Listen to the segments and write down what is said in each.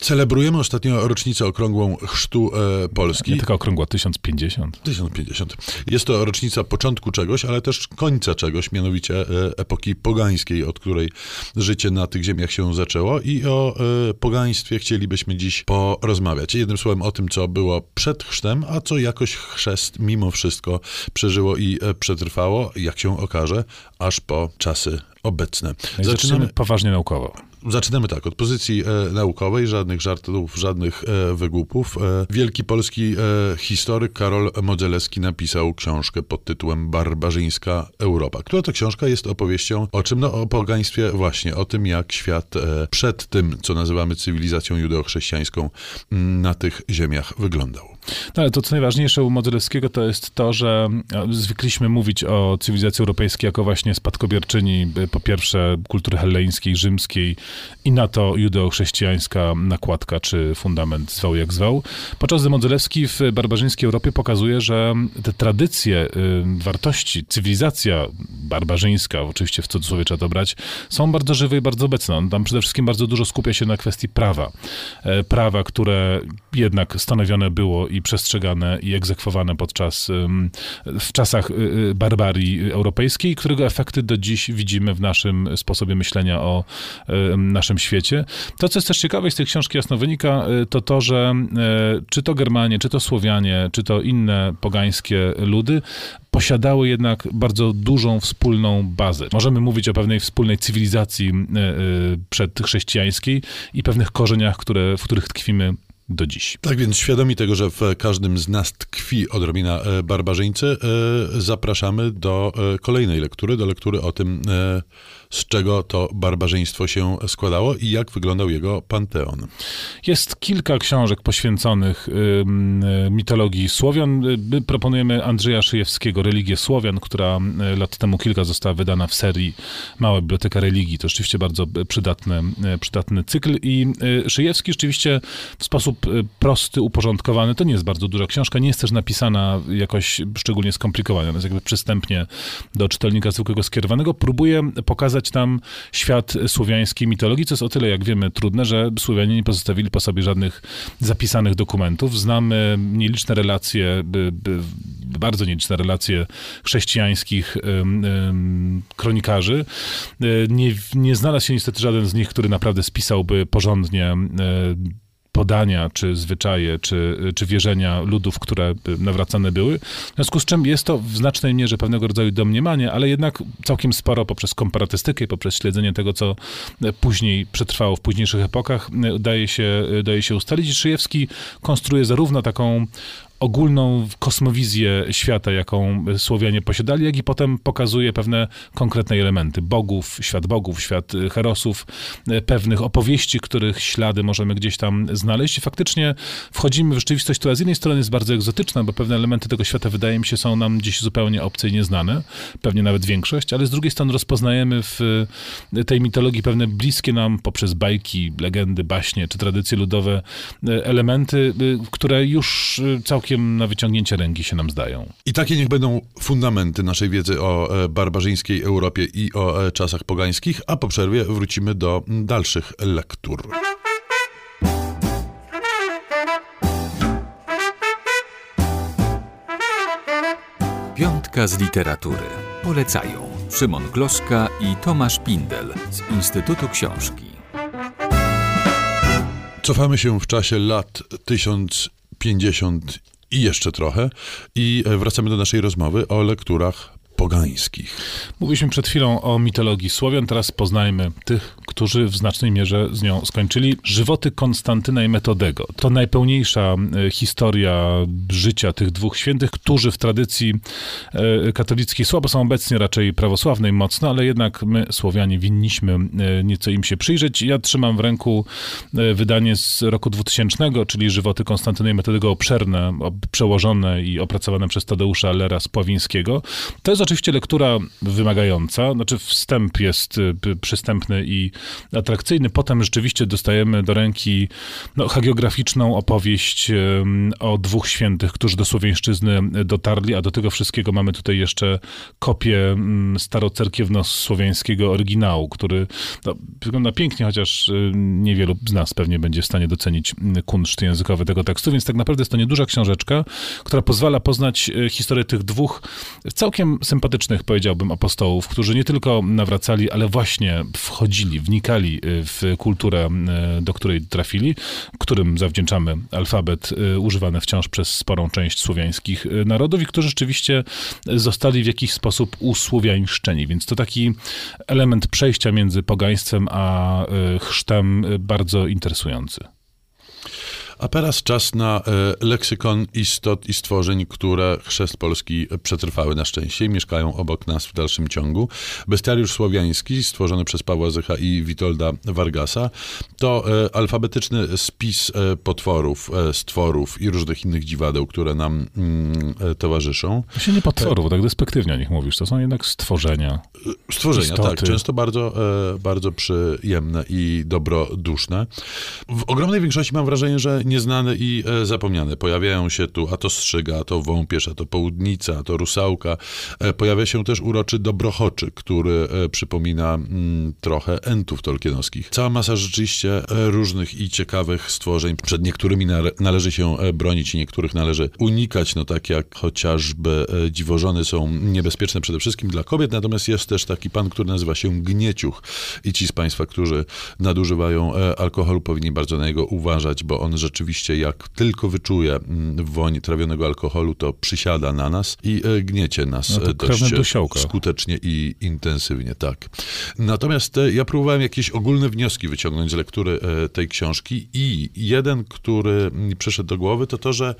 Celebrujemy ostatnio rocznicę okrągłą chrztu e, Polski. Nie taka okrągła, 1050. 1050. Jest to rocznica początku czegoś, ale też końca czegoś, mianowicie e, epoki pogańskiej, od której życie na tych ziemiach się zaczęło i o e, pogaństwie chcielibyśmy dziś porozmawiać. Jednym słowem o tym, co było przed chrztem, a co jakoś chrzest mimo wszystko przeżyło i e, przetrwało, jak się okaże, aż po czasy obecne. No Zaczynamy poważnie naukowo. Zaczynamy tak, od pozycji e, naukowej, żadnych żartów, żadnych e, wygłupów. E, wielki polski e, historyk Karol Modzelewski napisał książkę pod tytułem Barbarzyńska Europa. Która to książka jest opowieścią o czym? No o pogaństwie właśnie, o tym jak świat e, przed tym, co nazywamy cywilizacją judeochrześcijańską m, na tych ziemiach wyglądał. No ale to, co najważniejsze u Modzelewskiego, to jest to, że e, zwykliśmy mówić o cywilizacji europejskiej jako właśnie spadkobierczyni e, po pierwsze kultury helleńskiej, rzymskiej i na to judeo-chrześcijańska nakładka czy fundament zwał jak zwał. Podczas gdy Modzelewski w barbarzyńskiej Europie pokazuje, że te tradycje, y, wartości, cywilizacja barbarzyńska, oczywiście w cudzysłowie trzeba to brać, są bardzo żywe i bardzo obecne. On tam przede wszystkim bardzo dużo skupia się na kwestii prawa. E, prawa, które jednak stanowione było i przestrzegane i egzekwowane podczas, w czasach y, y, barbarii europejskiej, którego efekty do dziś widzimy w naszym sposobie myślenia o naszym świecie. To, co jest też ciekawe z tej książki jasno wynika, y, to to, że czy to Germanie, czy to Słowianie, czy to inne pogańskie ludy posiadały jednak bardzo dużą wspólną bazę. Możemy mówić o pewnej wspólnej cywilizacji przedchrześcijańskiej i pewnych korzeniach, które, w których tkwimy do dziś. Tak więc świadomi tego, że w każdym z nas tkwi odrobina e, barbarzyńcy, e, zapraszamy do e, kolejnej lektury, do lektury o tym, z czego to barbarzyństwo się składało i jak wyglądał jego panteon. Jest kilka książek poświęconych mitologii Słowian. My proponujemy Andrzeja Szyjewskiego, Religię Słowian, która lat temu kilka została wydana w serii Mała Biblioteka Religii. To rzeczywiście bardzo przydatny, przydatny cykl i Szyjewski rzeczywiście w sposób Y, prosty, uporządkowany. To nie jest bardzo duża książka, nie jest też napisana jakoś szczególnie skomplikowana. Jest jakby przystępnie do czytelnika zwykłego skierowanego. Próbuje pokazać nam świat słowiańskiej mitologii, co jest o tyle, jak wiemy, trudne, że Słowianie nie pozostawili po sobie żadnych zapisanych dokumentów. Znamy nieliczne relacje, bardzo nieliczne relacje chrześcijańskich kronikarzy. Y, nie, nie znalazł się niestety żaden z nich, który naprawdę spisałby porządnie podania, czy zwyczaje, czy, czy wierzenia ludów, które nawracane były. W związku z czym jest to w znacznej mierze pewnego rodzaju domniemanie, ale jednak całkiem sporo poprzez komparatystykę, poprzez śledzenie tego, co później przetrwało w późniejszych epokach, daje się, daje się ustalić. Szyjewski konstruuje zarówno taką ogólną kosmowizję świata, jaką Słowianie posiadali, jak i potem pokazuje pewne konkretne elementy bogów, świat bogów, świat herosów, pewnych opowieści, których ślady możemy gdzieś tam znaleźć. I faktycznie wchodzimy w rzeczywistość, która z jednej strony jest bardzo egzotyczna, bo pewne elementy tego świata, wydaje mi się, są nam dziś zupełnie obce i nieznane, pewnie nawet większość, ale z drugiej strony rozpoznajemy w tej mitologii pewne bliskie nam poprzez bajki, legendy, baśnie czy tradycje ludowe elementy, które już całkiem całkiem na wyciągnięcie ręki się nam zdają. I takie niech będą fundamenty naszej wiedzy o e, barbarzyńskiej Europie i o e, czasach pogańskich, a po przerwie wrócimy do dalszych lektur. Piątka z literatury. Polecają Szymon Gloszka i Tomasz Pindel z Instytutu Książki. Cofamy się w czasie lat 1050 i jeszcze trochę. I e, wracamy do naszej rozmowy o lekturach pogańskich. Mówiliśmy przed chwilą o mitologii Słowian, teraz poznajmy tych, którzy w znacznej mierze z nią skończyli. Żywoty Konstantyna i Metodego. To najpełniejsza e, historia życia tych dwóch świętych, którzy w tradycji e, katolickiej słabo są obecnie, raczej prawosławnej mocno, ale jednak my, Słowianie, winniśmy e, nieco im się przyjrzeć. Ja trzymam w ręku wydanie z roku 2000, czyli Żywoty Konstantyna i Metodego obszerne, przełożone i opracowane przez Tadeusza Lera z Pławińskiego. To jest oczywiście lektura wymagająca, znaczy wstęp jest y, przystępny i atrakcyjny. Potem rzeczywiście dostajemy do ręki no, hagiograficzną opowieść ym, o dwóch świętych, którzy do słowiańszczyzny dotarli, a do tego wszystkiego mamy tutaj jeszcze kopię ym, starocerkiewno-słowiańskiego oryginału, który no, wygląda pięknie, chociaż y, niewielu z nas pewnie będzie w stanie docenić y, kunszt językowy tego tekstu, więc tak naprawdę jest to nieduża książeczka, która pozwala poznać y, historię tych dwóch całkiem sympatycznych, powiedziałbym, apostołów, którzy nie tylko nawracali, ale właśnie wchodzili, wnikali y, w kulturę, y, do której trafili, którym zawdzięczamy alfabet y, używany wciąż przez sporą część słowiańskich narodów i którzy rzeczywiście zostali w jakiś sposób usłowiańszczeni, więc to taki element przejścia między pogaństwem a chrztem bardzo interesujący. A teraz czas na e, leksykon istot i stworzeń, które chrzest polski przetrwały na szczęście i mieszkają obok nas w dalszym ciągu. Bestiariusz słowiański, stworzony przez Pawła Zycha i Witolda Vargasa, to e, alfabetyczny spis e, potworów, stworów i różnych innych dziwadeł, które nam mm, towarzyszą. To się nie potworów, tak despektywnie o nich mówisz, to są jednak stworzenia. Stworzenia, Istoty. tak. Często bardzo, bardzo przyjemne i dobroduszne. W ogromnej większości mam wrażenie, że nieznane i e, zapomniane. Pojawiają się tu a to strzyga, a to wąpierz, a to południca, a to rusałka. E, pojawia się też uroczy dobrochoczy, który e, przypomina mm, trochę entów tolkienowskich. Cała masa rzeczywiście różnych i ciekawych stworzeń. Przed niektórymi nale, należy się bronić i niektórych należy unikać, no tak jak chociażby dziwożony są niebezpieczne przede wszystkim dla kobiet, natomiast jest też taki pan, który nazywa się Gnieciuch i ci z państwa, którzy nadużywają alkoholu powinni bardzo na niego uważać, bo on rzeczywiście jak tylko wyczuje mm, woń trawionego alkoholu, to przysiada na nas i e, gniecie nas No e, dość e, skutecznie i intensywnie, tak. Natomiast ja próbowałem jakieś ogólne wnioski wyciągnąć z lektury tej książki i jeden, który mi przyszedł do głowy, to to, że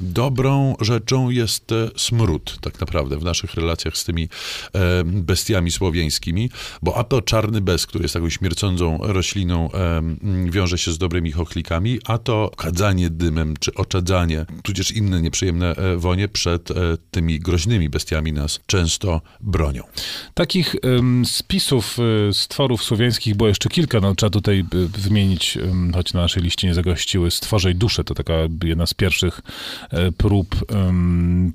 dobrą rzeczą jest smród, tak naprawdę, w naszych relacjach z tymi bestiami słowiańskimi, bo a to czarny bez, który jest taką śmiercącą rośliną, wiąże się z dobrymi chochlikami, a to kadzanie dymem, czy oczadzanie, tudzież inne nieprzyjemne e, wonie przed e, tymi groźnymi bestiami nas często bronią. Takich ym, spisów y, stworów słowiańskich było jeszcze kilka. No, trzeba tutaj y, wymienić, ym, choć na naszej liście nie zagościły, Stworzej duszę. To taka jedna z pierwszych y, prób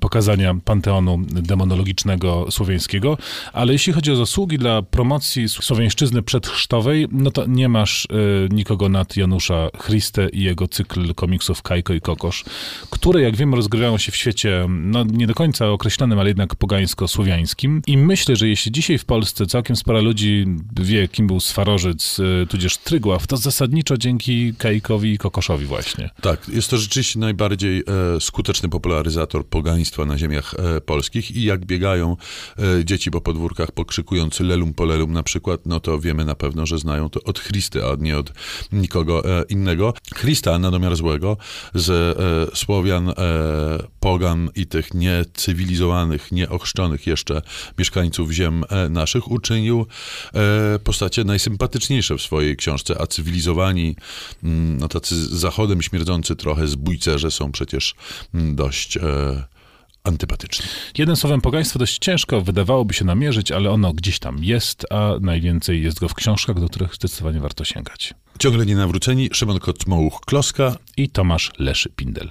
pokazania panteonu demonologicznego słowiańskiego. Ale jeśli chodzi o zasługi dla promocji słowiańszczyzny przedchrztowej, no to nie masz y, nikogo nad Janusza Christę i jego cykl komiksów Kajko i Kokosz, które, jak wiemy, rozgrywają się w świecie no, nie do końca określonym, ale jednak pogańsko-słowiańskim. I myślę, że jeśli dzisiaj w Polsce całkiem spora ludzi wie, kim był Swarożyc, y, tudzież Trygław, to zasadniczo dzięki Kajkowi i Kokoszowi właśnie. Tak, jest to rzeczywiście najbardziej e, skuteczny popularyzator pogaństwa na ziemiach e, polskich i jak biegają e, dzieci po podwórkach pokrzykując lelum polelum na przykład, no to wiemy na pewno, że znają to od Christy, a nie od nikogo e, innego. Christa na domiar złego z e, Słowian, e, pogan i tych niecywilizowanych, nieochrzczonych jeszcze mieszkańców ziem e, naszych uczynił e, postacie najsympatyczniejsze w swojej książce, a cywilizowani, mm, no tacy zachodem śmierdzący trochę zbójcerze są przecież mm, dość antypatyczni. Jednym słowem, pogaństwo dość ciężko wydawałoby się namierzyć, ale ono gdzieś tam jest, a najwięcej jest go w książkach, do których zdecydowanie warto sięgać. Ciągle nienawróceni, Szymon Kotmołuch-Kloska I Tomasz Leszy Pindel.